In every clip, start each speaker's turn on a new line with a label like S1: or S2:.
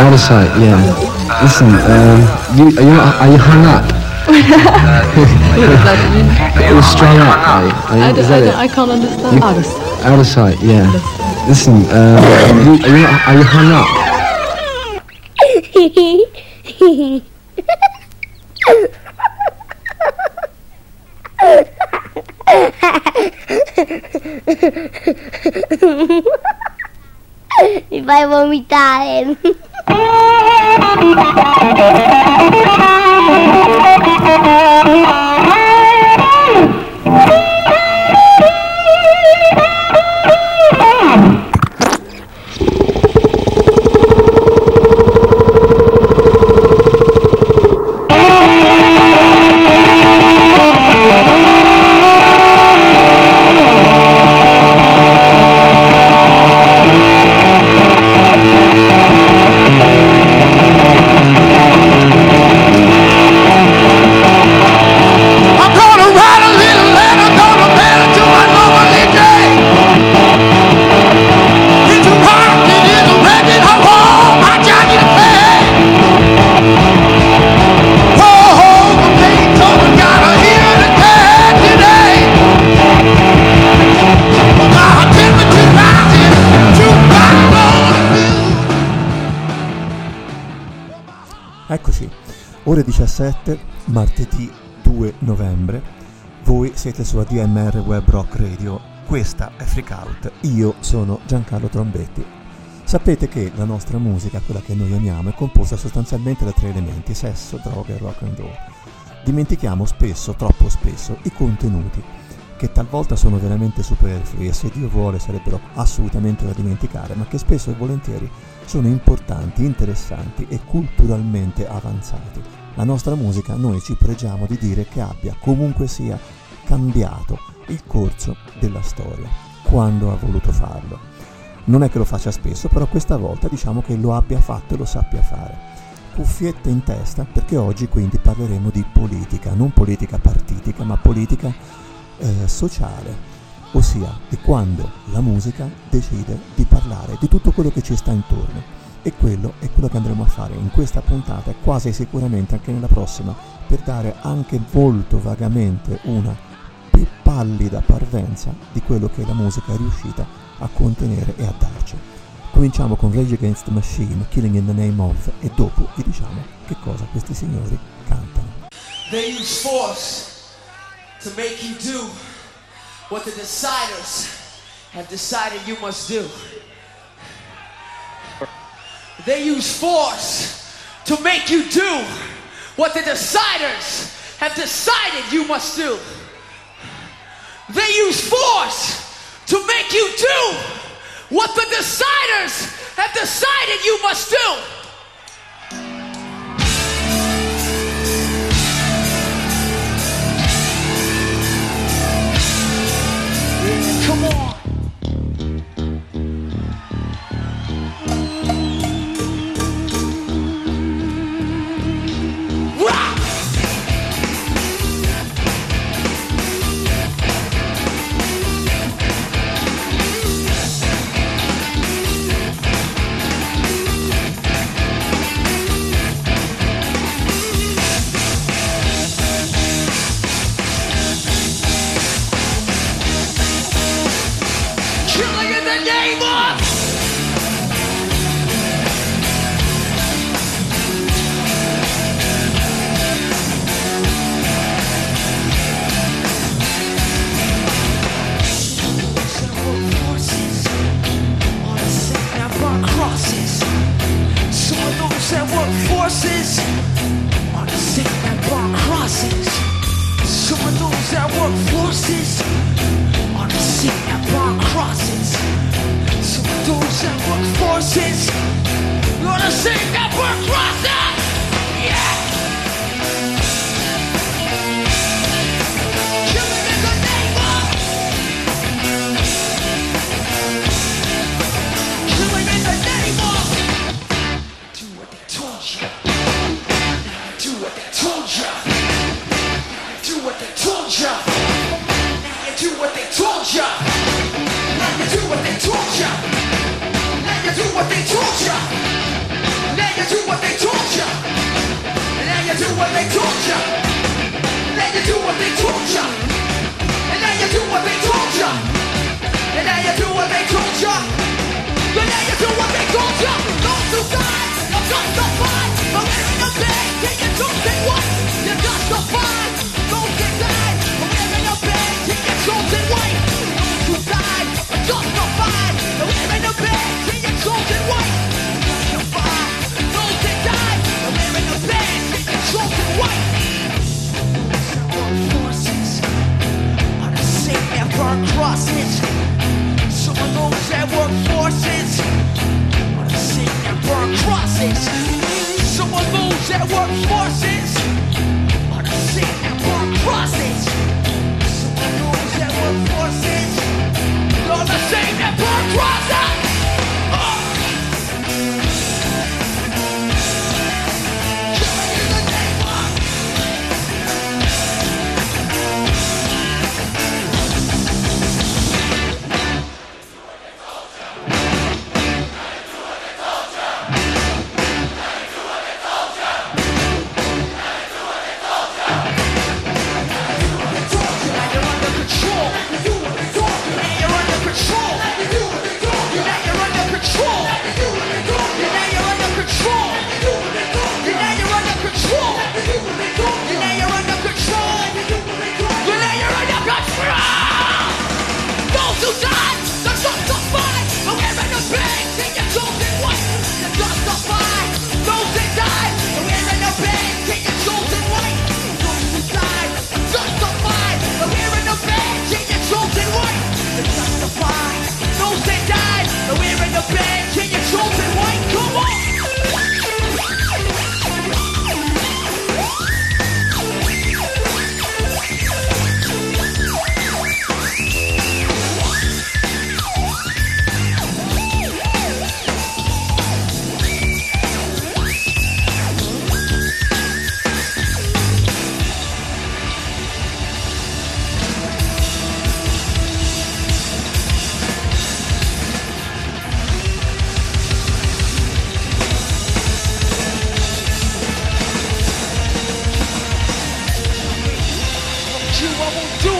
S1: out of sight, yeah. Listen, um, you, are, you, are you hung up? You're strung up, are you? Are you-
S2: I,
S1: is that
S2: I,
S1: it?
S2: I can't understand.
S1: You-
S2: Out of sight.
S1: Out of sight, yeah. Listen, um, you, are, you, are you hung up?
S3: Mi fai vomitare.
S4: Thank
S5: you. Ore 17, martedì 2 novembre. Voi siete su ADMR Web Rock Radio. Questa è Freak Out. Io sono Giancarlo Trombetti. Sapete che la nostra musica, quella che noi amiamo, è composta sostanzialmente da tre elementi: sesso, droga e rock and roll. Dimentichiamo spesso, troppo spesso, i contenuti, che talvolta sono veramente superflui e se Dio vuole sarebbero assolutamente da dimenticare, ma che spesso e volentieri sono importanti, interessanti e culturalmente avanzati. La nostra musica noi ci pregiamo di dire che abbia comunque sia cambiato il corso della storia, quando ha voluto farlo. Non è che lo faccia spesso, però questa volta diciamo che lo abbia fatto e lo sappia fare. Cuffiette in testa perché oggi quindi parleremo di politica, non politica partitica, ma politica eh, sociale, ossia di quando la musica decide di parlare di tutto quello che ci sta intorno. E quello è quello che andremo a fare in questa puntata e quasi sicuramente anche nella prossima, per dare anche molto vagamente una più pallida parvenza di quello che la musica è riuscita a contenere e a darci. Cominciamo con Rage Against the Machine, Killing in the Name of, e dopo vi diciamo che cosa questi signori cantano.
S4: They use force to make you do what the deciders have decided you must do. They use force to make you do what the deciders have decided you must do. They use force to make you do what the deciders have decided you must do.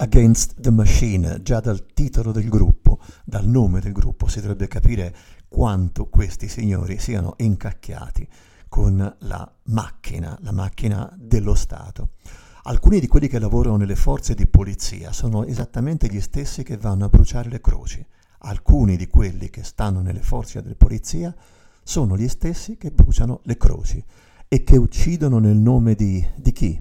S5: Against the Machine, già dal titolo del gruppo, dal nome del gruppo, si dovrebbe capire quanto questi signori siano incacchiati con la macchina, la macchina dello Stato. Alcuni di quelli che lavorano nelle forze di polizia sono esattamente gli stessi che vanno a bruciare le croci. Alcuni di quelli che stanno nelle forze di polizia sono gli stessi che bruciano le croci e che uccidono nel nome di, di chi?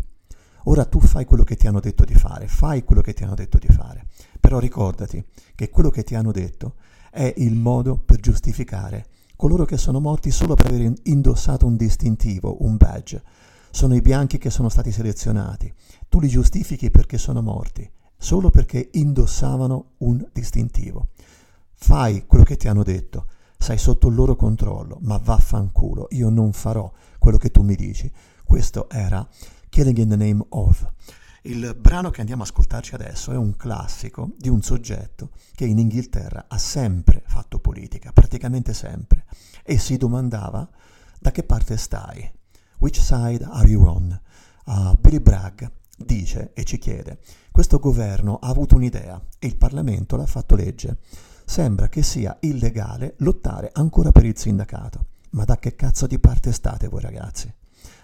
S5: Ora tu fai quello che ti hanno detto di fare, fai quello che ti hanno detto di fare, però ricordati che quello che ti hanno detto è il modo per giustificare coloro che sono morti solo per aver indossato un distintivo, un badge. Sono i bianchi che sono stati selezionati. Tu li giustifichi perché sono morti, solo perché indossavano un distintivo. Fai quello che ti hanno detto, sei sotto il loro controllo, ma vaffanculo, io non farò quello che tu mi dici. Questo era Killing in the Name of. Il brano che andiamo a ascoltarci adesso è un classico di un soggetto che in Inghilterra ha sempre fatto politica, praticamente sempre, e si domandava da che parte stai, which side are you on? Uh, Billy Bragg dice e ci chiede, questo governo ha avuto un'idea e il Parlamento l'ha fatto legge. Sembra che sia illegale lottare ancora per il sindacato. Ma da che cazzo di parte state voi ragazzi?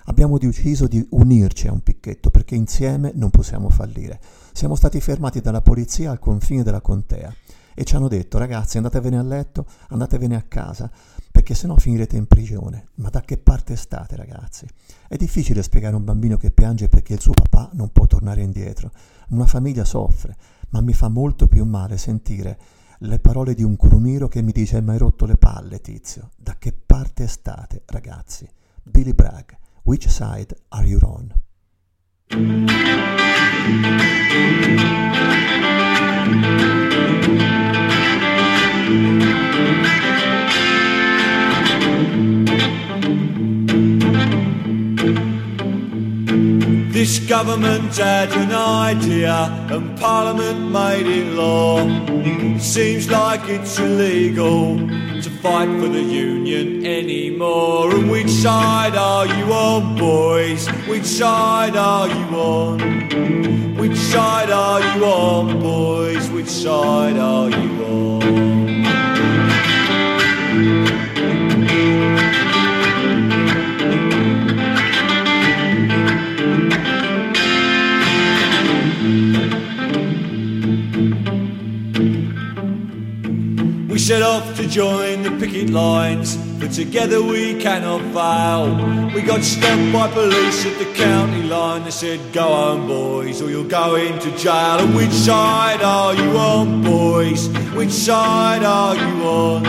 S5: Abbiamo deciso di unirci a un picchetto perché insieme non possiamo fallire. Siamo stati fermati dalla polizia al confine della contea e ci hanno detto ragazzi andatevene a letto, andatevene a casa, perché sennò finirete in prigione. Ma da che parte state ragazzi? È difficile spiegare a un bambino che piange perché il suo papà non può tornare indietro. Una famiglia soffre, ma mi fa molto più male sentire le parole di un crumiro che mi dice mi hai rotto le palle tizio. Da che parte state ragazzi? Billy Bragg, which side are you on?
S2: This government had an idea and Parliament made it law. Seems like it's illegal to fight for the union anymore. And which side are you on, boys? Which side are you on? Which side are you on, boys? Which side are you on? Set off to join the picket lines, but together we cannot fail. We got stopped by police at the county line. They said, Go home, boys, or you'll go into jail. And which side are you on, boys? Which side are you on?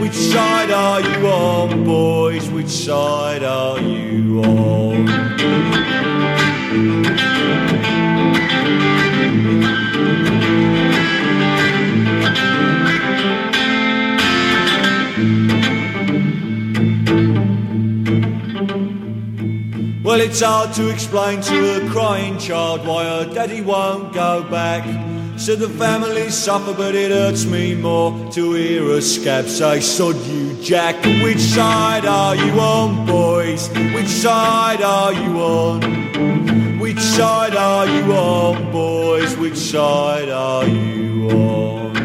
S2: Which side are you on, boys? Which side are you on? Well, it's hard to explain to a crying child why her daddy won't go back. So the family suffer, but it hurts me more to hear a scab say, Sod you, Jack. Which side are you on, boys? Which side are you on? Which side are you on, boys? Which side are you on?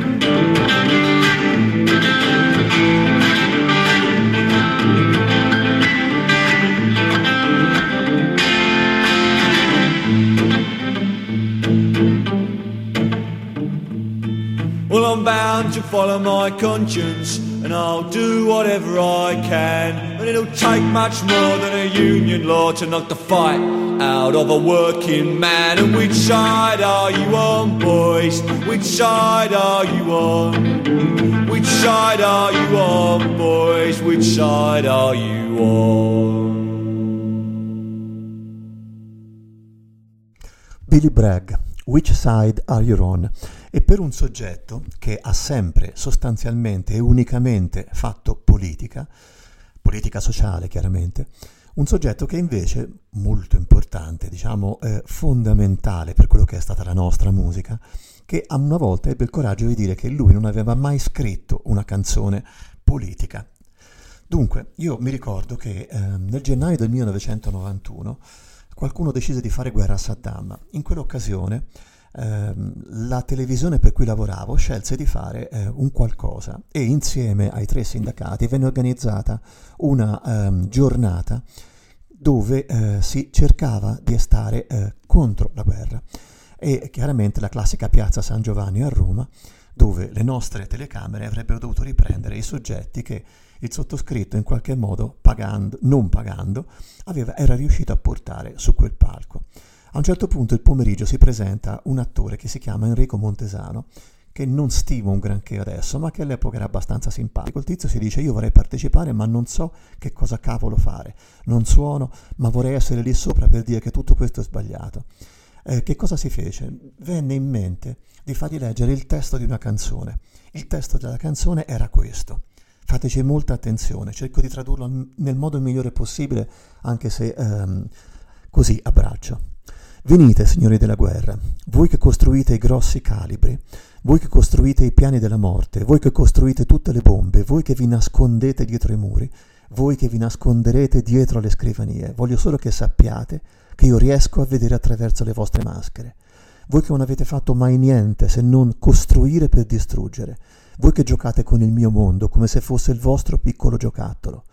S2: Well, I'm bound to follow my conscience, and I'll do whatever I can. And it'll take much more than a union law to knock the fight out of a working man. And which side are you on, boys? Which side are you on? Which side are you on, boys? Which side are you on?
S5: Billy Bragg, Which Side Are You On? E per un soggetto che ha sempre sostanzialmente e unicamente fatto politica, politica sociale chiaramente, un soggetto che invece molto importante, diciamo eh, fondamentale per quello che è stata la nostra musica, che a una volta ebbe il coraggio di dire che lui non aveva mai scritto una canzone politica. Dunque, io mi ricordo che eh, nel gennaio del 1991 qualcuno decise di fare guerra a Saddam. In quell'occasione la televisione per cui lavoravo scelse di fare eh, un qualcosa e insieme ai tre sindacati venne organizzata una ehm, giornata dove eh, si cercava di stare eh, contro la guerra. E chiaramente la classica piazza San Giovanni a Roma, dove le nostre telecamere avrebbero dovuto riprendere i soggetti che il sottoscritto in qualche modo, pagando, non pagando, aveva, era riuscito a portare su quel palco. A un certo punto il pomeriggio si presenta un attore che si chiama Enrico Montesano, che non stimo un granché adesso, ma che all'epoca era abbastanza simpatico. Il tizio si dice io vorrei partecipare, ma non so che cosa cavolo fare. Non suono, ma vorrei essere lì sopra per dire che tutto questo è sbagliato. Eh, che cosa si fece? Venne in mente di fargli leggere il testo di una canzone. Il testo della canzone era questo. Fateci molta attenzione, cerco di tradurlo nel modo migliore possibile, anche se ehm, così a braccio. Venite, signori della guerra, voi che costruite i grossi calibri, voi che costruite i piani della morte, voi che costruite tutte le bombe, voi che vi nascondete dietro i muri, voi che vi nasconderete dietro le scrivanie, voglio solo che sappiate che io riesco a vedere attraverso le vostre maschere. Voi che non avete fatto mai niente se non costruire per distruggere, voi che giocate con il mio mondo come se fosse il vostro piccolo giocattolo.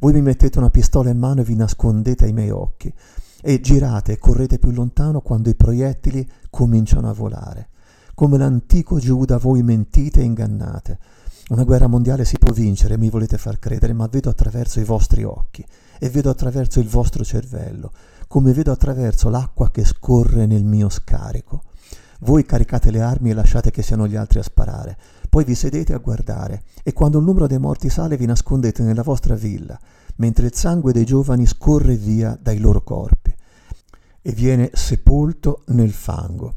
S5: Voi mi mettete una pistola in mano e vi nascondete ai miei occhi e girate e correte più lontano quando i proiettili cominciano a volare. come l'antico Giuda voi mentite e ingannate. Una guerra mondiale si può vincere, mi volete far credere, ma vedo attraverso i vostri occhi e vedo attraverso il vostro cervello, come vedo attraverso l'acqua che scorre nel mio scarico. Voi caricate le armi e lasciate che siano gli altri a sparare, poi vi sedete a guardare e quando il numero dei morti sale vi nascondete nella vostra villa, mentre il sangue dei giovani scorre via dai loro corpi e viene sepolto nel fango.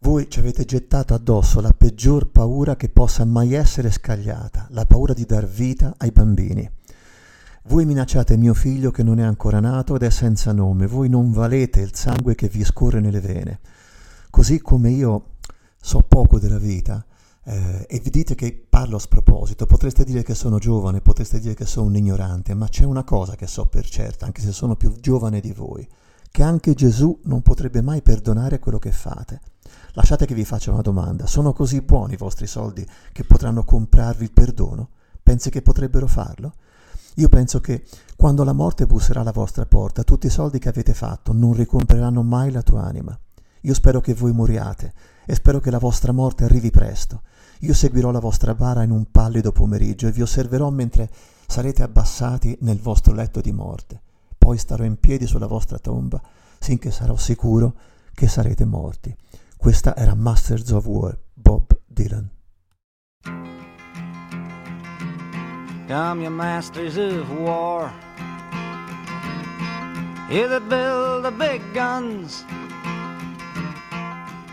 S5: Voi ci avete gettato addosso la peggior paura che possa mai essere scagliata, la paura di dar vita ai bambini. Voi minacciate mio figlio che non è ancora nato ed è senza nome, voi non valete il sangue che vi scorre nelle vene. Così come io so poco della vita eh, e vi dite che parlo a sproposito, potreste dire che sono giovane, potreste dire che sono un ignorante, ma c'è una cosa che so per certa, anche se sono più giovane di voi, che anche Gesù non potrebbe mai perdonare quello che fate. Lasciate che vi faccia una domanda. Sono così buoni i vostri soldi che potranno comprarvi il perdono? Pensi che potrebbero farlo? Io penso che quando la morte busserà alla vostra porta, tutti i soldi che avete fatto non ricompreranno mai la tua anima. Io spero che voi moriate e spero che la vostra morte arrivi presto. Io seguirò la vostra bara in un pallido pomeriggio e vi osserverò mentre sarete abbassati nel vostro letto di morte. Poi starò in piedi sulla vostra tomba, finché sarò sicuro che sarete morti. Questa era Masters of War, Bob Dylan.
S3: Come you masters of war, you that build the big guns,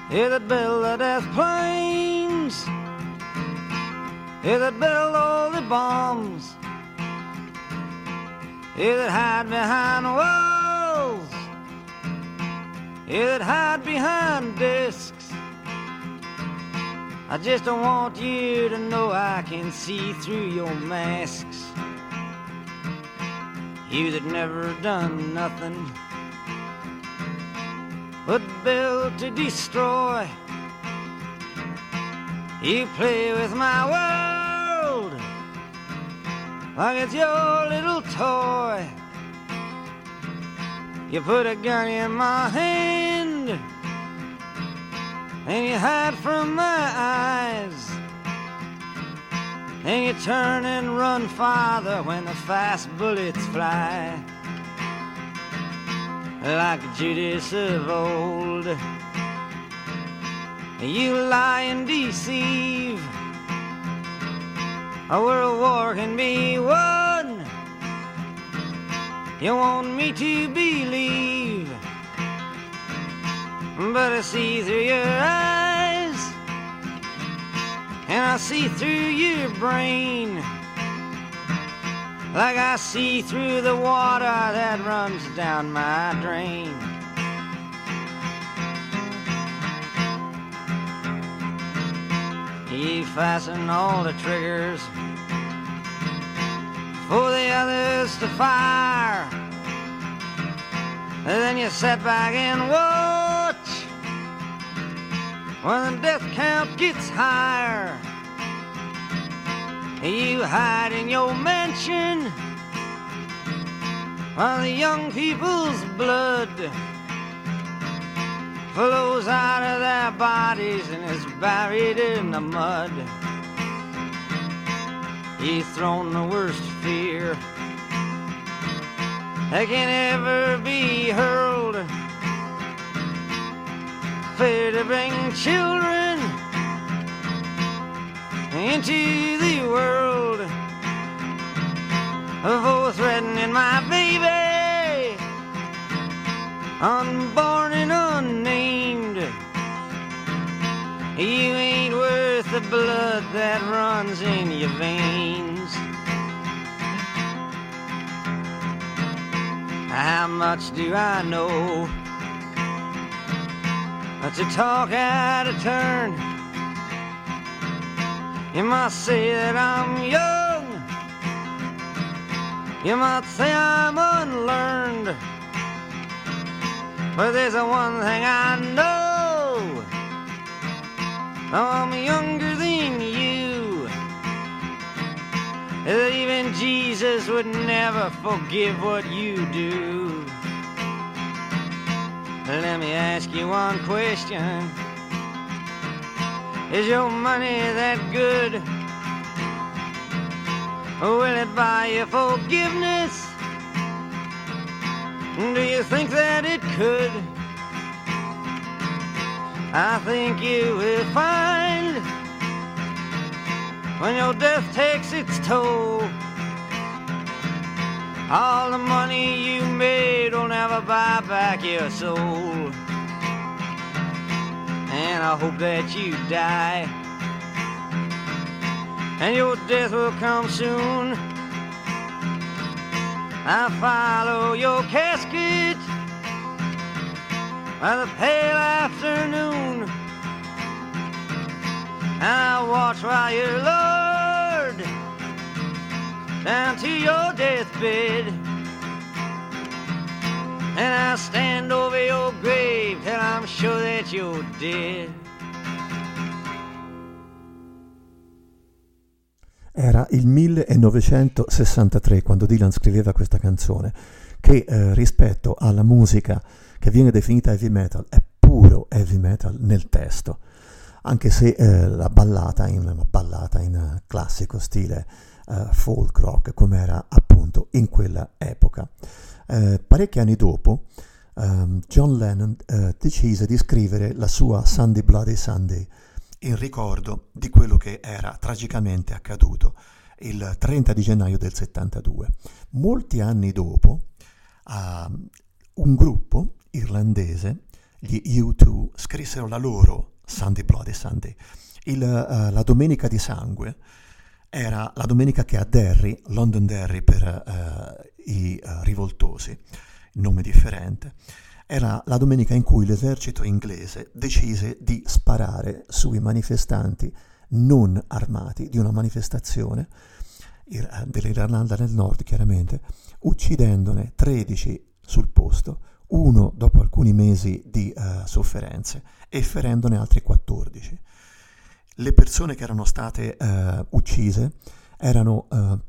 S3: you that build the death planes, you that build all the bombs, you that hide behind walls. It hide behind discs. I just don't want you to know I can see through your masks. You that never done nothing but build to destroy. You play with my world like it's your little toy. You put a gun in my hand and you hide from my eyes. And you turn and run farther when the fast bullets fly. Like Judas of old, you lie and deceive. A world war can be won. You want me to believe, but I see through your eyes, and I see through your brain, like I see through the water that runs down my drain. You fasten all the triggers for the others to fire. And then you sit back and watch when the death count gets higher. You hide in your mansion while the young people's blood flows out of their bodies and is buried in the mud. You've thrown the worst fear that can ever be hurled. Fear to bring children into the world. For threatening my baby, unborn and unnamed. You ain't worth the blood that runs in your veins. How much do I know? To talk out of turn. You might say that I'm young. You might say I'm unlearned. But there's a one thing I know. I'm younger than you. That even Jesus would never forgive what you do. Let me ask you one question. Is your money that good? Will it buy you forgiveness? Do you think that it could? I think you will find when your death takes its toll. All the money you made will never buy back your soul. And I hope that you die. And your death will come soon. I follow your casket by the pale afternoon. And I watch while you're lowered down to your deathbed. And I stand over your grave till I'm sure that you're dead.
S5: Era il 1963 quando Dylan scriveva questa canzone, che eh, rispetto alla musica che viene definita heavy metal è puro heavy metal nel testo, anche se eh, la ballata la ballata in uh, classico stile uh, folk rock come era appunto in quella epoca. Eh, parecchi anni dopo um, John Lennon uh, decise di scrivere la sua Sunday Bloody Sunday in ricordo di quello che era tragicamente accaduto il 30 di gennaio del 72. Molti anni dopo, uh, un gruppo irlandese, gli U2, scrissero la loro Sunday Bloody Sunday. Il, uh, la Domenica di Sangue era la domenica che a Derry, London Derry per uh, i rivoltosi, nome differente, era la domenica in cui l'esercito inglese decise di sparare sui manifestanti non armati di una manifestazione dell'Irlanda del Nord, chiaramente, uccidendone 13 sul posto, uno dopo alcuni mesi di uh, sofferenze e ferendone altri 14. Le persone che erano state uh, uccise erano uh,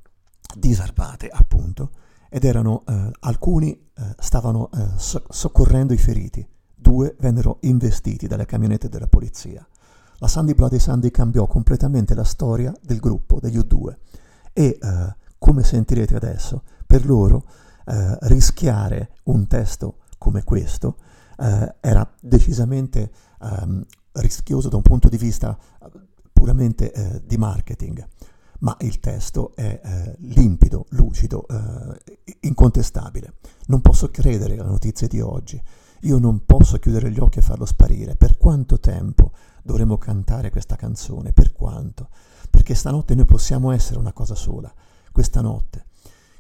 S5: disarmate, appunto, ed erano eh, alcuni eh, stavano eh, so- soccorrendo i feriti, due vennero investiti dalle camionette della polizia. La Sandy Bloody Sandy cambiò completamente la storia del gruppo degli U2 e, eh, come sentirete adesso, per loro eh, rischiare un testo come questo eh, era decisamente ehm, rischioso da un punto di vista puramente di marketing ma il testo è eh, limpido, lucido, eh, incontestabile. Non posso credere alle notizie di oggi. Io non posso chiudere gli occhi e farlo sparire. Per quanto tempo dovremo cantare questa canzone? Per quanto? Perché stanotte noi possiamo essere una cosa sola. Questa notte.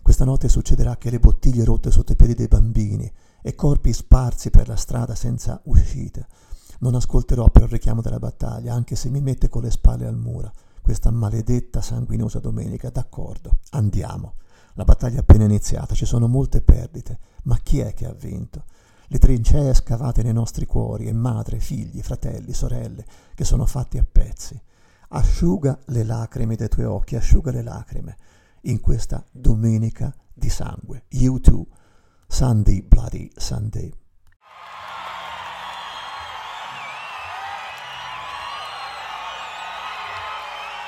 S5: Questa notte succederà che le bottiglie rotte sotto i piedi dei bambini e corpi sparsi per la strada senza uscite. Non ascolterò però il richiamo della battaglia, anche se mi mette con le spalle al muro questa maledetta sanguinosa domenica. D'accordo, andiamo. La battaglia è appena iniziata, ci sono molte perdite, ma chi è che ha vinto? Le trincee scavate nei nostri cuori e madre, figli, fratelli, sorelle, che sono fatti a pezzi. Asciuga le lacrime dei tuoi occhi, asciuga le lacrime in questa domenica di sangue. You too. Sunday Bloody Sunday.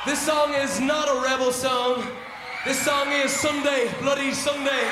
S6: This song is not a rebel song. This song is Sunday, Bloody Sunday.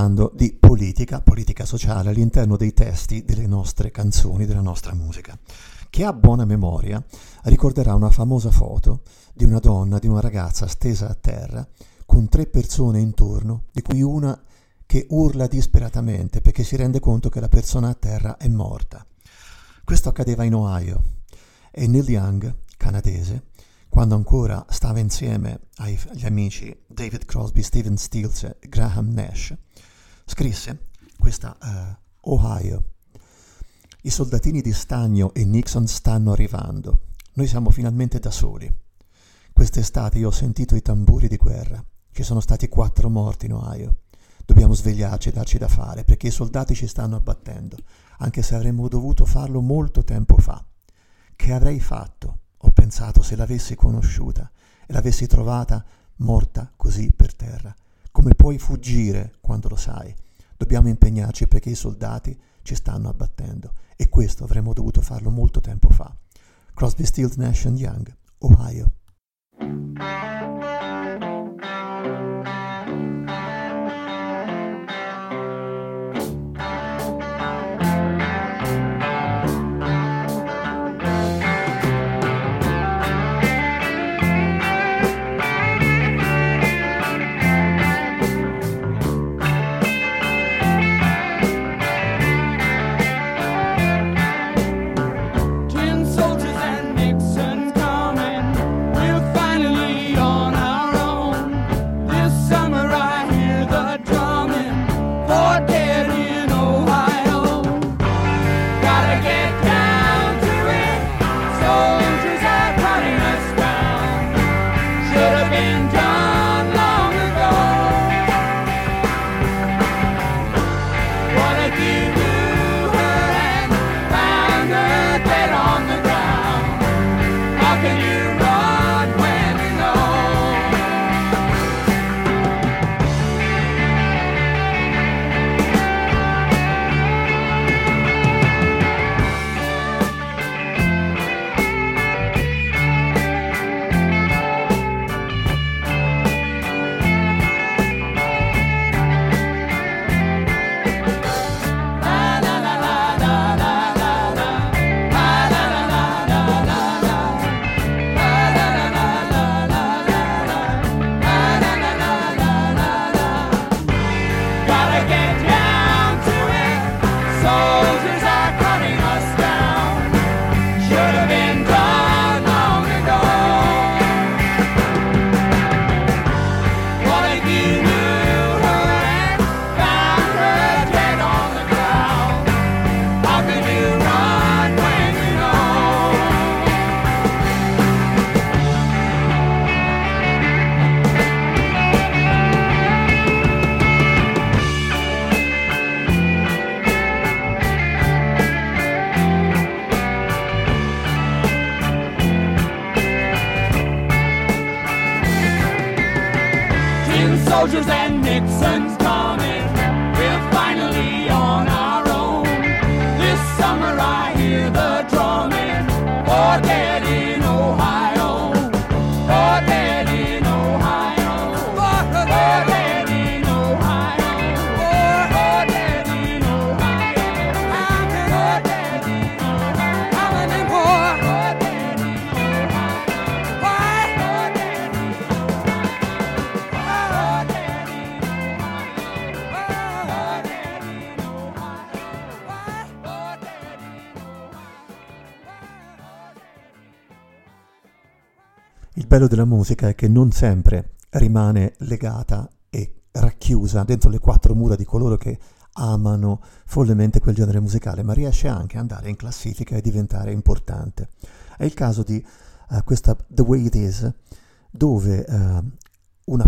S5: Parlando di politica, politica sociale all'interno dei testi delle nostre canzoni, della nostra musica. Chi ha buona memoria ricorderà una famosa foto di una donna, di una ragazza stesa a terra, con tre persone intorno, di cui una che urla disperatamente perché si rende conto che la persona a terra è morta. Questo accadeva in Ohio e Neil Young, canadese, quando ancora stava insieme agli amici David Crosby, Stephen Stills e Graham Nash, scrisse questa uh, Ohio. I soldatini di Stagno e Nixon stanno arrivando. Noi siamo finalmente da soli. Quest'estate io ho sentito i tamburi di guerra. Ci sono stati quattro morti in Ohio. Dobbiamo svegliarci e darci da fare perché i soldati ci stanno abbattendo, anche se avremmo dovuto farlo molto tempo fa. Che avrei fatto? Ho pensato se l'avessi conosciuta e l'avessi trovata morta così per terra. Come puoi fuggire quando lo sai? Dobbiamo impegnarci perché i soldati ci stanno abbattendo e questo avremmo dovuto farlo molto tempo fa. Crosby, Stills, Nash Young, Ohio. soldiers and Nixon's bello della musica è che non sempre rimane legata e racchiusa dentro le quattro mura di coloro che amano follemente quel genere musicale, ma riesce anche ad andare in classifica e diventare importante. È il caso di uh, questa The Way It Is, dove uh, una,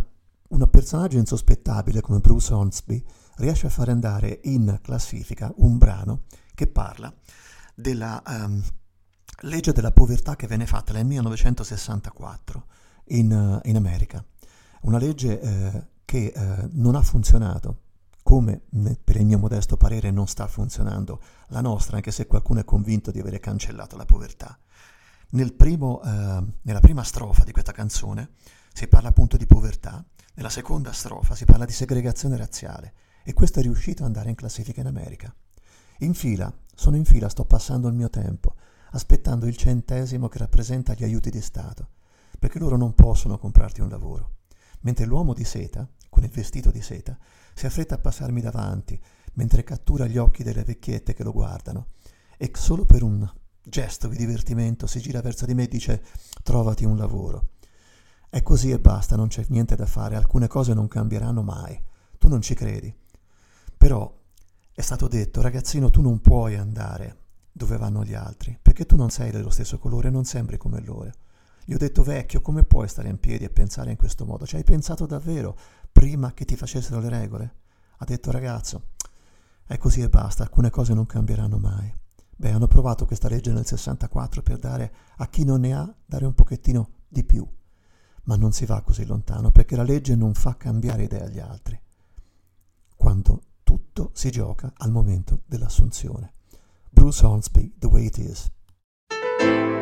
S5: una personaggio insospettabile come Bruce Hornsby riesce a fare andare in classifica un brano che parla della um, legge della povertà che venne fatta nel 1964 in, eh, in America. Una legge eh, che eh, non ha funzionato, come per il mio modesto parere non sta funzionando la nostra, anche se qualcuno è convinto di avere cancellato la povertà. Nel primo, eh, nella prima strofa di questa canzone si parla appunto di povertà, Nella seconda strofa si parla di segregazione razziale e questo è riuscito ad andare in classifica in America. In fila, sono in fila, sto passando il mio tempo, aspettando il centesimo che rappresenta gli aiuti di Stato, perché loro non possono comprarti un lavoro. Mentre l'uomo di seta, con il vestito di seta, si affretta a passarmi davanti, mentre cattura gli occhi delle vecchiette che lo guardano, e solo per un gesto di divertimento si gira verso di me e dice trovati un lavoro. È così e basta, non c'è niente da fare, alcune cose non cambieranno mai. Tu non ci credi. Però è stato detto, ragazzino, tu non puoi andare dove vanno gli altri, perché tu non sei dello stesso colore, non sembri come loro. Gli ho detto, vecchio, come puoi stare in piedi e pensare in questo modo? Ci hai pensato davvero prima che ti facessero le regole? Ha detto, ragazzo, è così e basta, alcune cose non cambieranno mai. Beh, hanno provato questa legge nel 64 per dare a chi non ne ha, dare un pochettino di più. Ma non si va così lontano, perché la legge non fa cambiare idea agli altri. Quando tutto si gioca al momento dell'assunzione. Bruce Hornsby, The Way It Is.
S7: thank you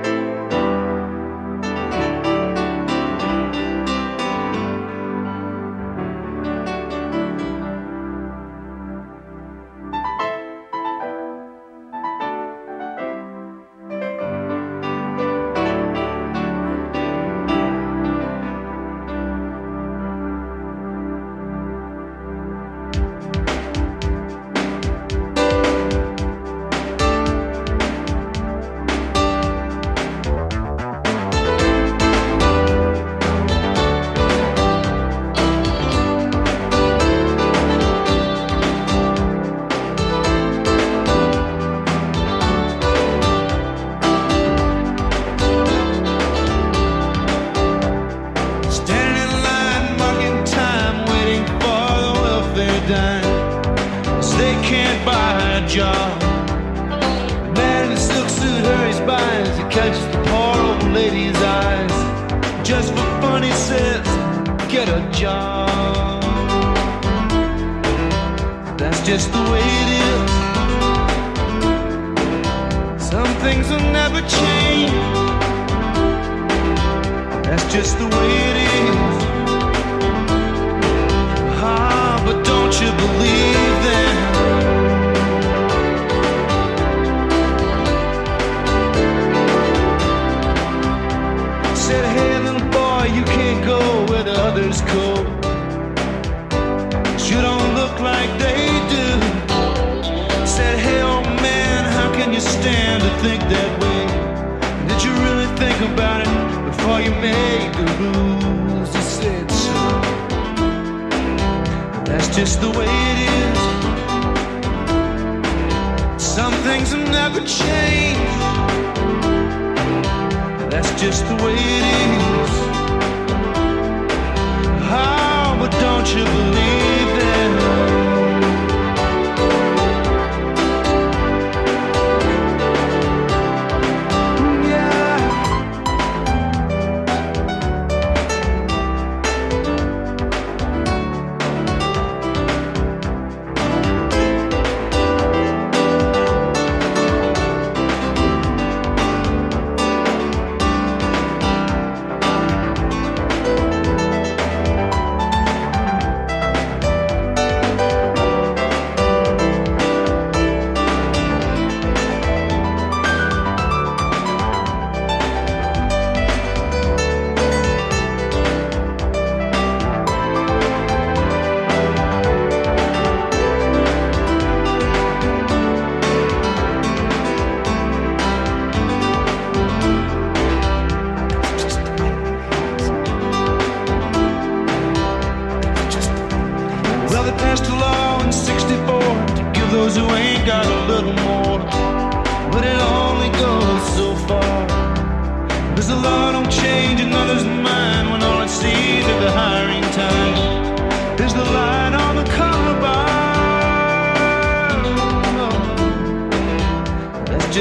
S7: That's just the way it is. Some things will never change. That's just the way it is. Ah, but don't you believe them? Said, hey, little boy, you can't go where the others go. Think that way? Did you really think about it before you made the rules? He said so. That's just the way it is. Some things will never change. That's just the way it is. Oh, but don't you believe them?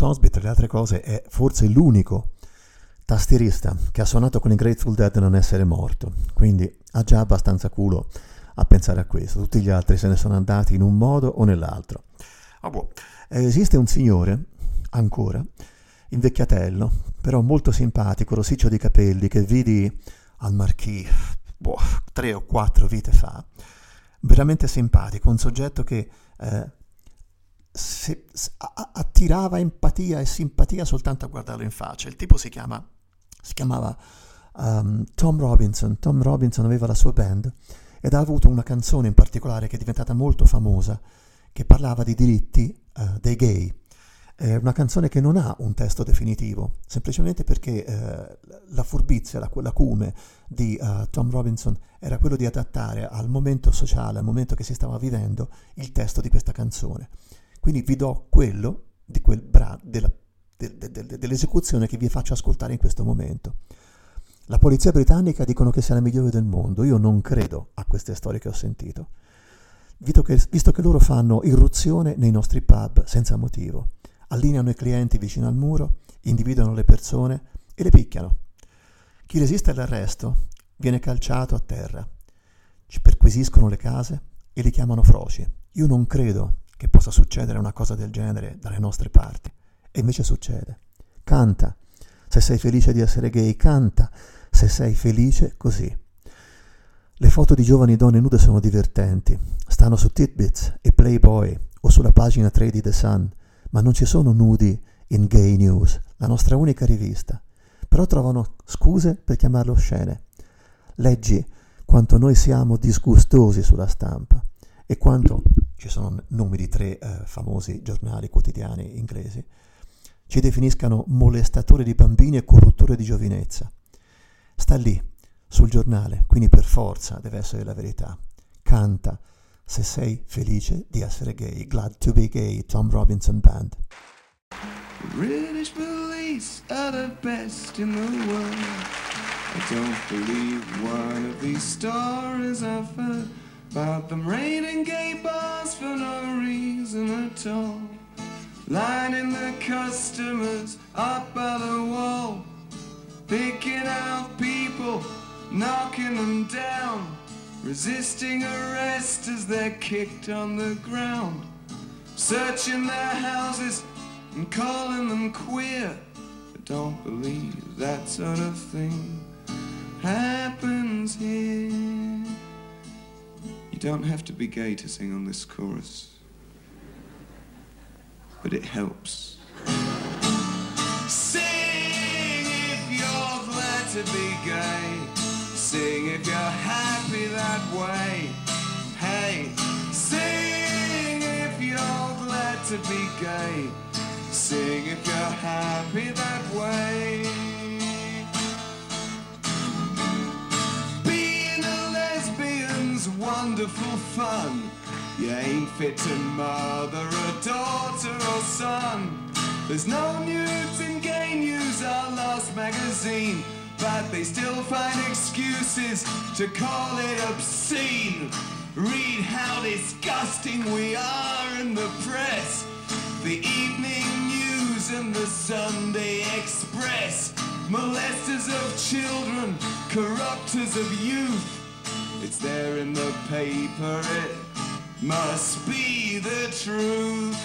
S5: E Bruce Osby, tra le altre cose, è forse l'unico tastierista che ha suonato con i Grateful Dead non essere morto, quindi ha già abbastanza culo a pensare a questo. Tutti gli altri se ne sono andati in un modo o nell'altro. Ah, boh. Esiste un signore, ancora, invecchiatello, però molto simpatico, rossiccio di capelli, che vidi al Marquis boh, tre o quattro vite fa, veramente simpatico, un soggetto che eh, se, se, attirava empatia e simpatia soltanto a guardarlo in faccia. Il tipo si, chiama, si chiamava um, Tom Robinson. Tom Robinson aveva la sua band ed ha avuto una canzone in particolare che è diventata molto famosa, che parlava di diritti uh, dei gay. È una canzone che non ha un testo definitivo, semplicemente perché eh, la furbizia, la, l'acume di uh, Tom Robinson era quello di adattare al momento sociale, al momento che si stava vivendo, il testo di questa canzone. Quindi vi do quello di quel bra- della, de, de, de, dell'esecuzione che vi faccio ascoltare in questo momento. La polizia britannica dicono che sia la migliore del mondo, io non credo a queste storie che ho sentito, visto che, visto che loro fanno irruzione nei nostri pub senza motivo, allineano i clienti vicino al muro, individuano le persone e le picchiano. Chi resiste all'arresto viene calciato a terra, ci perquisiscono le case e li chiamano froci. Io non credo che possa succedere una cosa del genere dalle nostre parti. E invece succede. Canta. Se sei felice di essere gay, canta. Se sei felice, così. Le foto di giovani donne nude sono divertenti. Stanno su Titbits e Playboy o sulla pagina 3 di The Sun, ma non ci sono nudi in Gay News, la nostra unica rivista. Però trovano scuse per chiamarlo scene. Leggi quanto noi siamo disgustosi sulla stampa e quanto ci sono nomi di tre eh, famosi giornali quotidiani inglesi, ci definiscano molestatori di bambini e corruttore di giovinezza. Sta lì, sul giornale, quindi per forza deve essere la verità. Canta se sei felice di essere gay. Glad to be gay, Tom Robinson Band.
S8: British police are the best in the world. I don't believe one of these stories I've heard. About them raiding gay bars for no reason at all. Lining the customers up by the wall. Picking out people, knocking them down. Resisting arrest as they're kicked on the ground. Searching their houses and calling them queer. I don't believe that sort of thing happens here. Don't have to be gay to sing on this chorus, but it helps. Sing if you're glad to be gay. Sing if you're happy that way. Hey, sing if you're glad to be gay. Sing if you're happy that way. Wonderful fun. You ain't fit to mother a daughter or son. There's no nudes in gay news, our last magazine. But they still find excuses to call it obscene. Read how disgusting we are in the press. The evening news and the Sunday Express. Molesters of children, corrupters of youth. It's there in the paper, it must be the truth.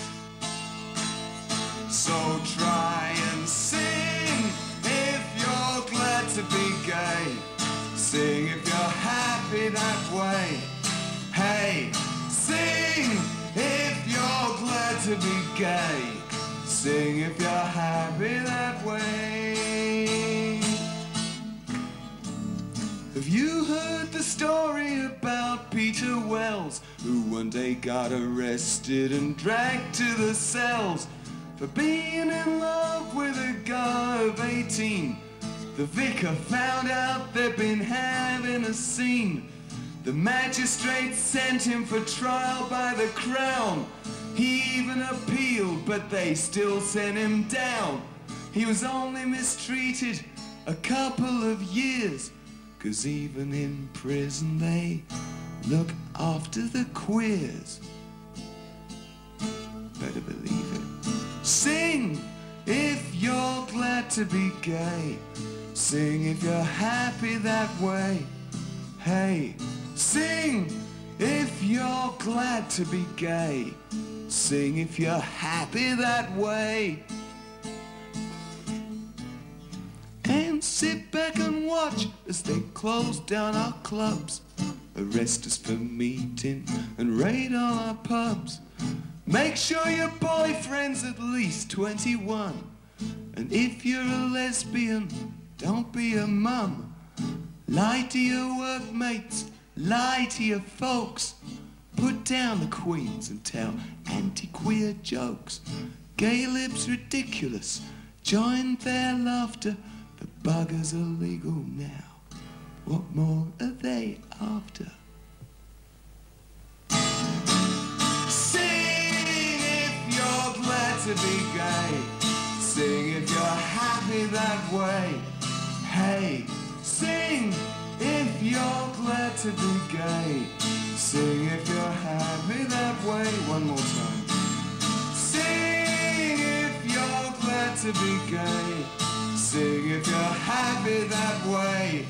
S8: So try and sing if you're glad to be gay. Sing if you're happy that way. Hey, sing if you're glad to be gay. Sing if you're happy that way. Have you heard the story about Peter Wells, who one day got arrested and dragged to the cells for being in love with a guy of 18? The vicar found out they'd been having a scene. The magistrate sent him for trial by the crown. He even appealed, but they still sent him down. He was only mistreated a couple of years. Cause even in prison they look after the queers. Better believe it. Sing if you're glad to be gay. Sing if you're happy that way. Hey, sing if you're glad to be gay. Sing if you're happy that way. Sit back and watch as they close down our clubs, arrest us for meeting and raid all our pubs. Make sure your boyfriend's at least 21. And if you're a lesbian, don't be a mum. Lie to your workmates, lie to your folks. Put down the queens and tell anti-queer jokes. Gay lips ridiculous, join their laughter. Buggers are legal now. What more are they after? Sing if you're glad to be gay. Sing if you're happy that way. Hey, sing if you're glad to be gay. Sing if you're happy that way. One more time. Sing if you're glad to be gay. You're happy that way.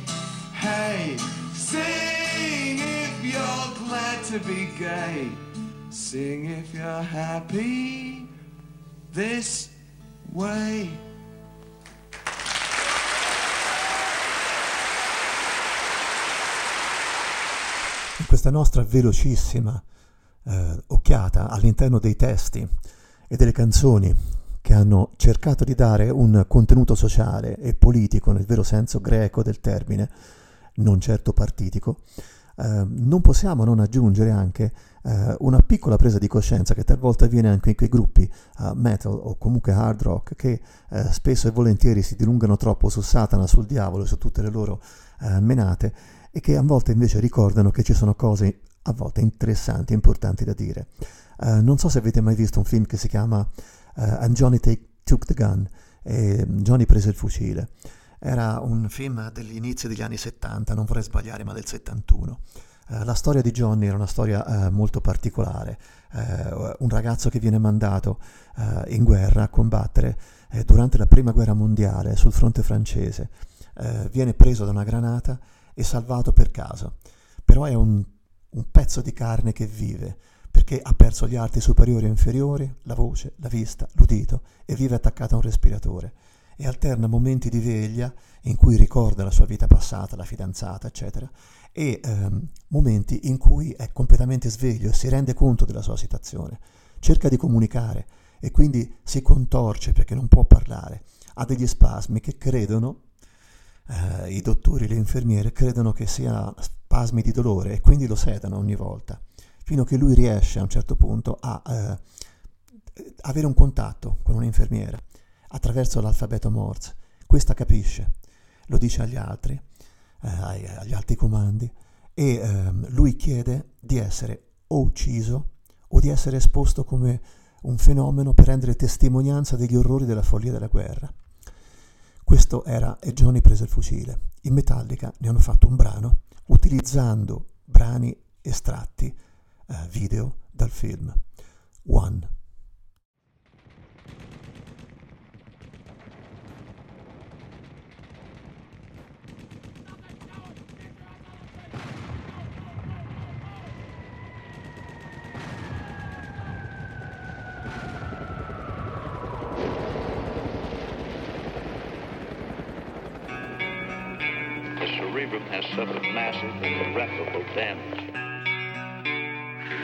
S8: Hey, sing if you're glad to be gay. Sing if you're happy this way.
S5: In questa nostra velocissima eh, occhiata all'interno dei testi e delle canzoni che hanno cercato di dare un contenuto sociale e politico nel vero senso greco del termine, non certo partitico, eh, non possiamo non aggiungere anche eh, una piccola presa di coscienza che talvolta avviene anche in quei gruppi uh, metal o comunque hard rock che eh, spesso e volentieri si dilungano troppo su Satana, sul diavolo e su tutte le loro eh, menate e che a volte invece ricordano che ci sono cose a volte interessanti, importanti da dire. Uh, non so se avete mai visto un film che si chiama uh, And Johnny Take, Took the Gun, e Johnny prese il fucile. Era un film degli inizi degli anni 70, non vorrei sbagliare, ma del 71. Uh, la storia di Johnny era una storia molto particolare, un ragazzo che viene mandato in guerra a combattere durante la prima guerra mondiale sul fronte francese, viene preso da una granata e salvato per caso, però è un, un pezzo di carne che vive, perché ha perso gli arti superiori e inferiori, la voce, la vista, l'udito e vive attaccato a un respiratore. E alterna momenti di veglia in cui ricorda la sua vita passata, la fidanzata, eccetera, e ehm, momenti in cui è completamente sveglio e si rende conto della sua situazione, cerca di comunicare e quindi si contorce perché non può parlare, ha degli spasmi che credono, eh, i dottori le infermiere credono che siano spasmi di dolore e quindi lo sedano ogni volta fino a che lui riesce a un certo punto a eh, avere un contatto con un'infermiera attraverso l'alfabeto Morse. Questa capisce, lo dice agli altri, eh, agli altri comandi, e eh, lui chiede di essere o ucciso o di essere esposto come un fenomeno per rendere testimonianza degli orrori della follia della guerra. Questo era E Johnny prese il fucile. In Metallica ne hanno fatto un brano utilizzando brani estratti Eh, video dal film One.
S9: The cerebrum has suffered massive and irreparable damage.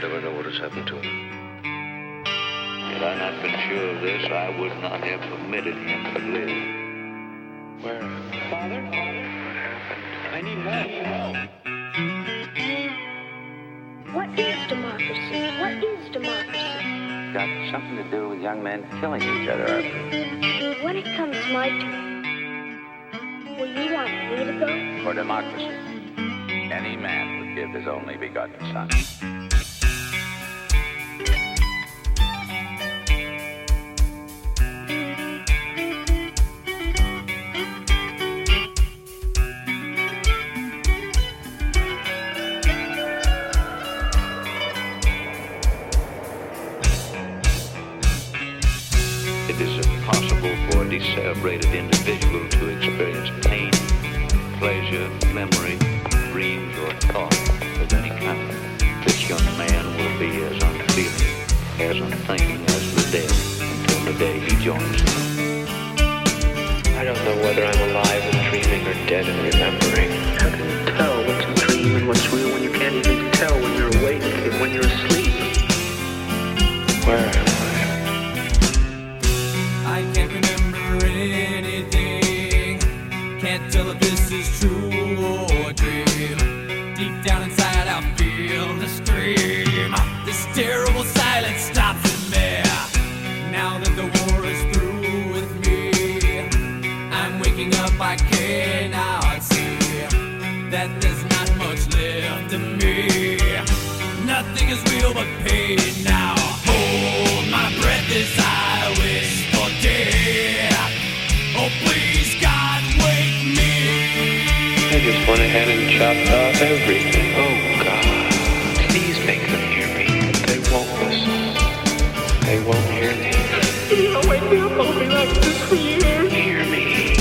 S10: You'll never know what has happened to him.
S9: Had I not been sure of this, I would not have permitted him to live.
S10: Where?
S11: Father?
S10: What happened?
S11: I need help. Help.
S12: What is democracy? What is democracy?
S13: got something to do with young men killing each other, I.
S12: When it comes my turn, will you want me to go?
S13: For democracy, any man would give his only begotten son.
S9: profoundly celebrated individual to experience pain, pleasure, memory, dreams, or thought of any kind. This young man will be as unfeeling, as unthinking as the dead until the day he joins them.
S11: I don't know whether I'm alive and dreaming or dead and remembering. How can you tell what's a dream and what's real when you can't even tell when you're awake and when you're asleep? Where
S14: is true.
S11: went ahead and chopped off everything. Oh, God. Please make them hear me. They won't listen. They won't hear me.
S4: You me like this for years.
S11: Hear me.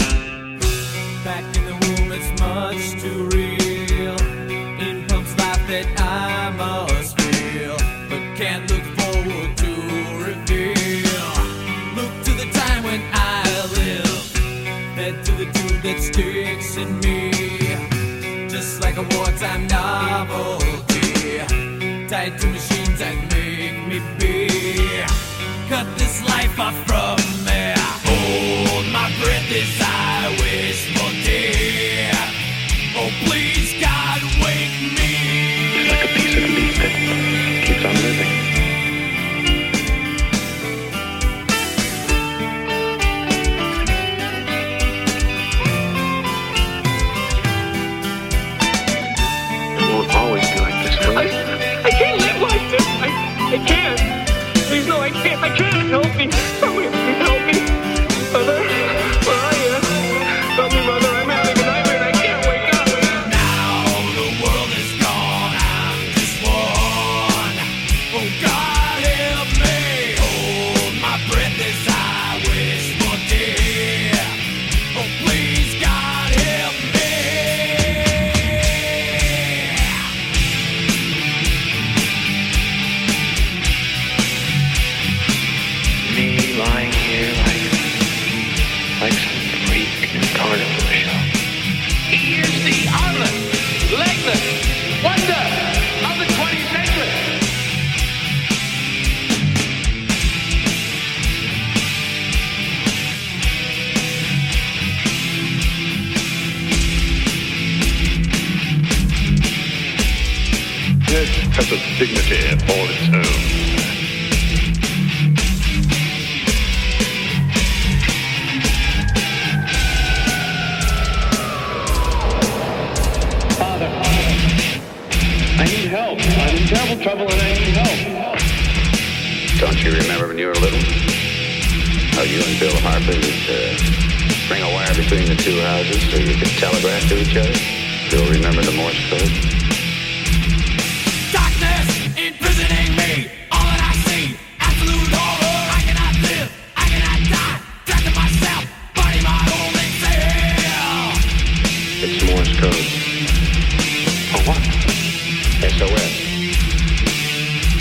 S14: Back in the it's much too real. In life that I must feel, but can't look forward to reveal. Look to the time when I live, head to the that sticks in me a wartime novelty. Tied to machines that make me be. Cut this life off.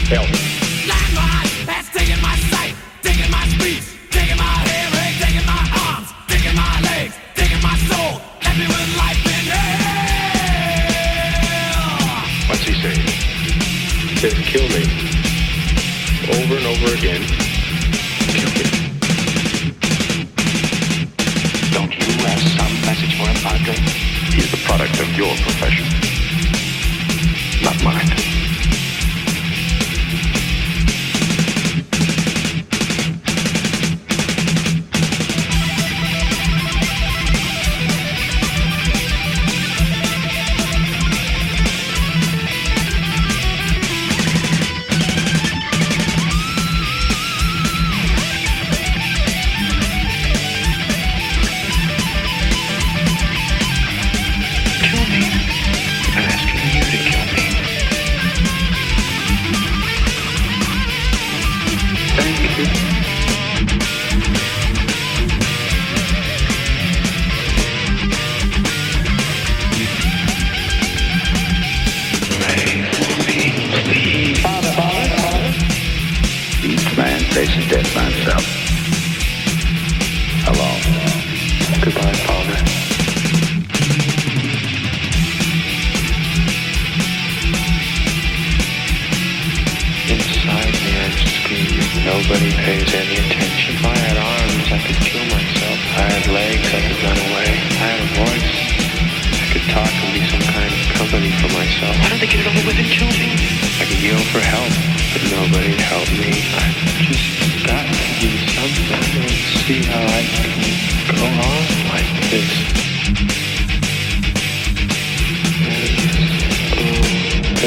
S4: Help.
S5: Io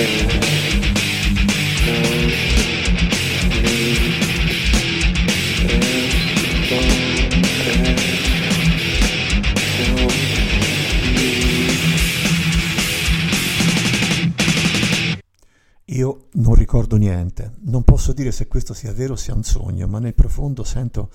S5: non ricordo niente, non posso dire se questo sia vero o sia un sogno, ma nel profondo sento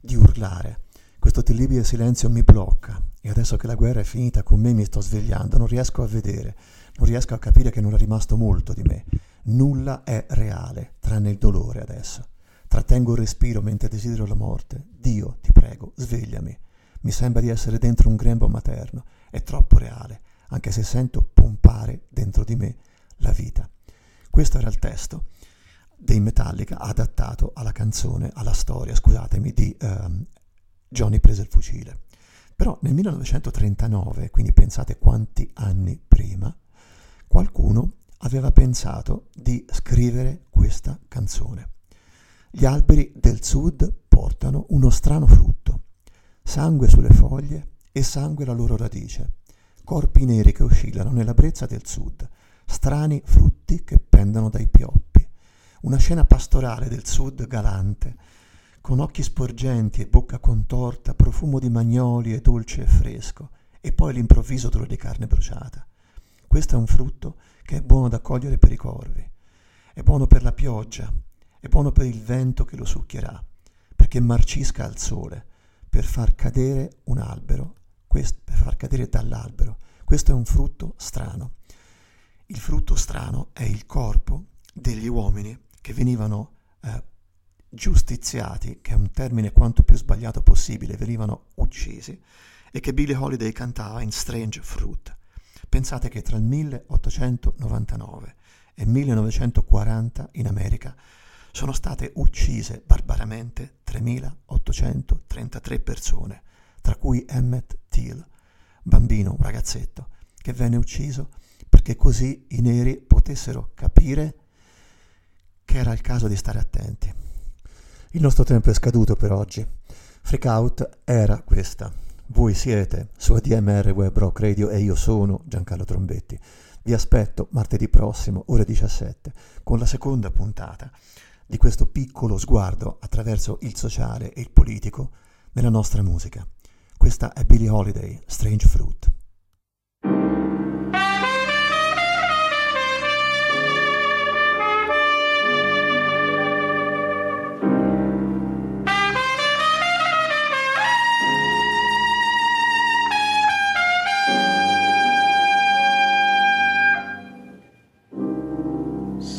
S5: di urlare. Questo terribile silenzio mi blocca e adesso che la guerra è finita con me mi sto svegliando, non riesco a vedere, non riesco a capire che non è rimasto molto di me. Nulla è reale, tranne il dolore adesso. Trattengo il respiro mentre desidero la morte. Dio, ti prego, svegliami. Mi sembra di essere dentro un grembo materno. È troppo reale, anche se sento pompare dentro di me la vita. Questo era il testo dei Metallica adattato alla canzone, alla storia, scusatemi, di ehm, Johnny prese il fucile. Però nel 1939, quindi pensate quanti anni prima, qualcuno aveva pensato di scrivere questa canzone. Gli alberi del sud portano uno strano frutto, sangue sulle foglie e sangue la loro radice, corpi neri che oscillano nella brezza del sud, strani frutti che pendono dai pioppi, una scena pastorale del sud galante, con occhi sporgenti e bocca contorta, profumo di magnoli e dolce e fresco, e poi l'improvviso odore di carne bruciata. Questo è un frutto che è buono da cogliere per i corvi, è buono per la pioggia, è buono per il vento che lo succhierà, perché marcisca al sole, per far cadere un albero, quest- per far cadere dall'albero. Questo è un frutto strano. Il frutto strano è il corpo degli uomini che venivano eh, giustiziati, che è un termine quanto più sbagliato possibile, venivano uccisi, e che Billie Holiday cantava in Strange Fruit. Pensate che tra il 1899 e il 1940 in America sono state uccise barbaramente 3.833 persone, tra cui Emmett Till, bambino, un ragazzetto, che venne ucciso perché così i neri potessero capire che era il caso di stare attenti. Il nostro tempo è scaduto per oggi. Freak Out era questa. Voi siete su ADMR Web Rock Radio e io sono Giancarlo Trombetti. Vi aspetto martedì prossimo, ore 17, con la seconda puntata di questo piccolo sguardo attraverso il sociale e il politico nella nostra musica. Questa è Billie Holiday, Strange Fruit.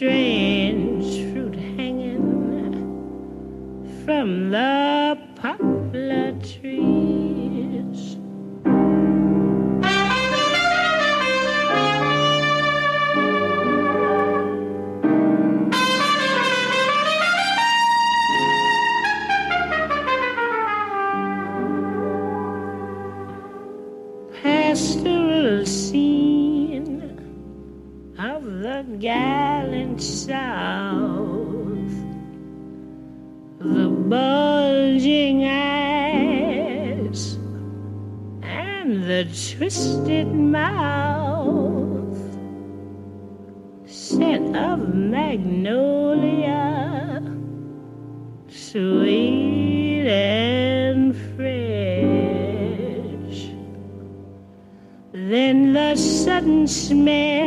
S15: Strange fruit hanging from the poplar trees. Smell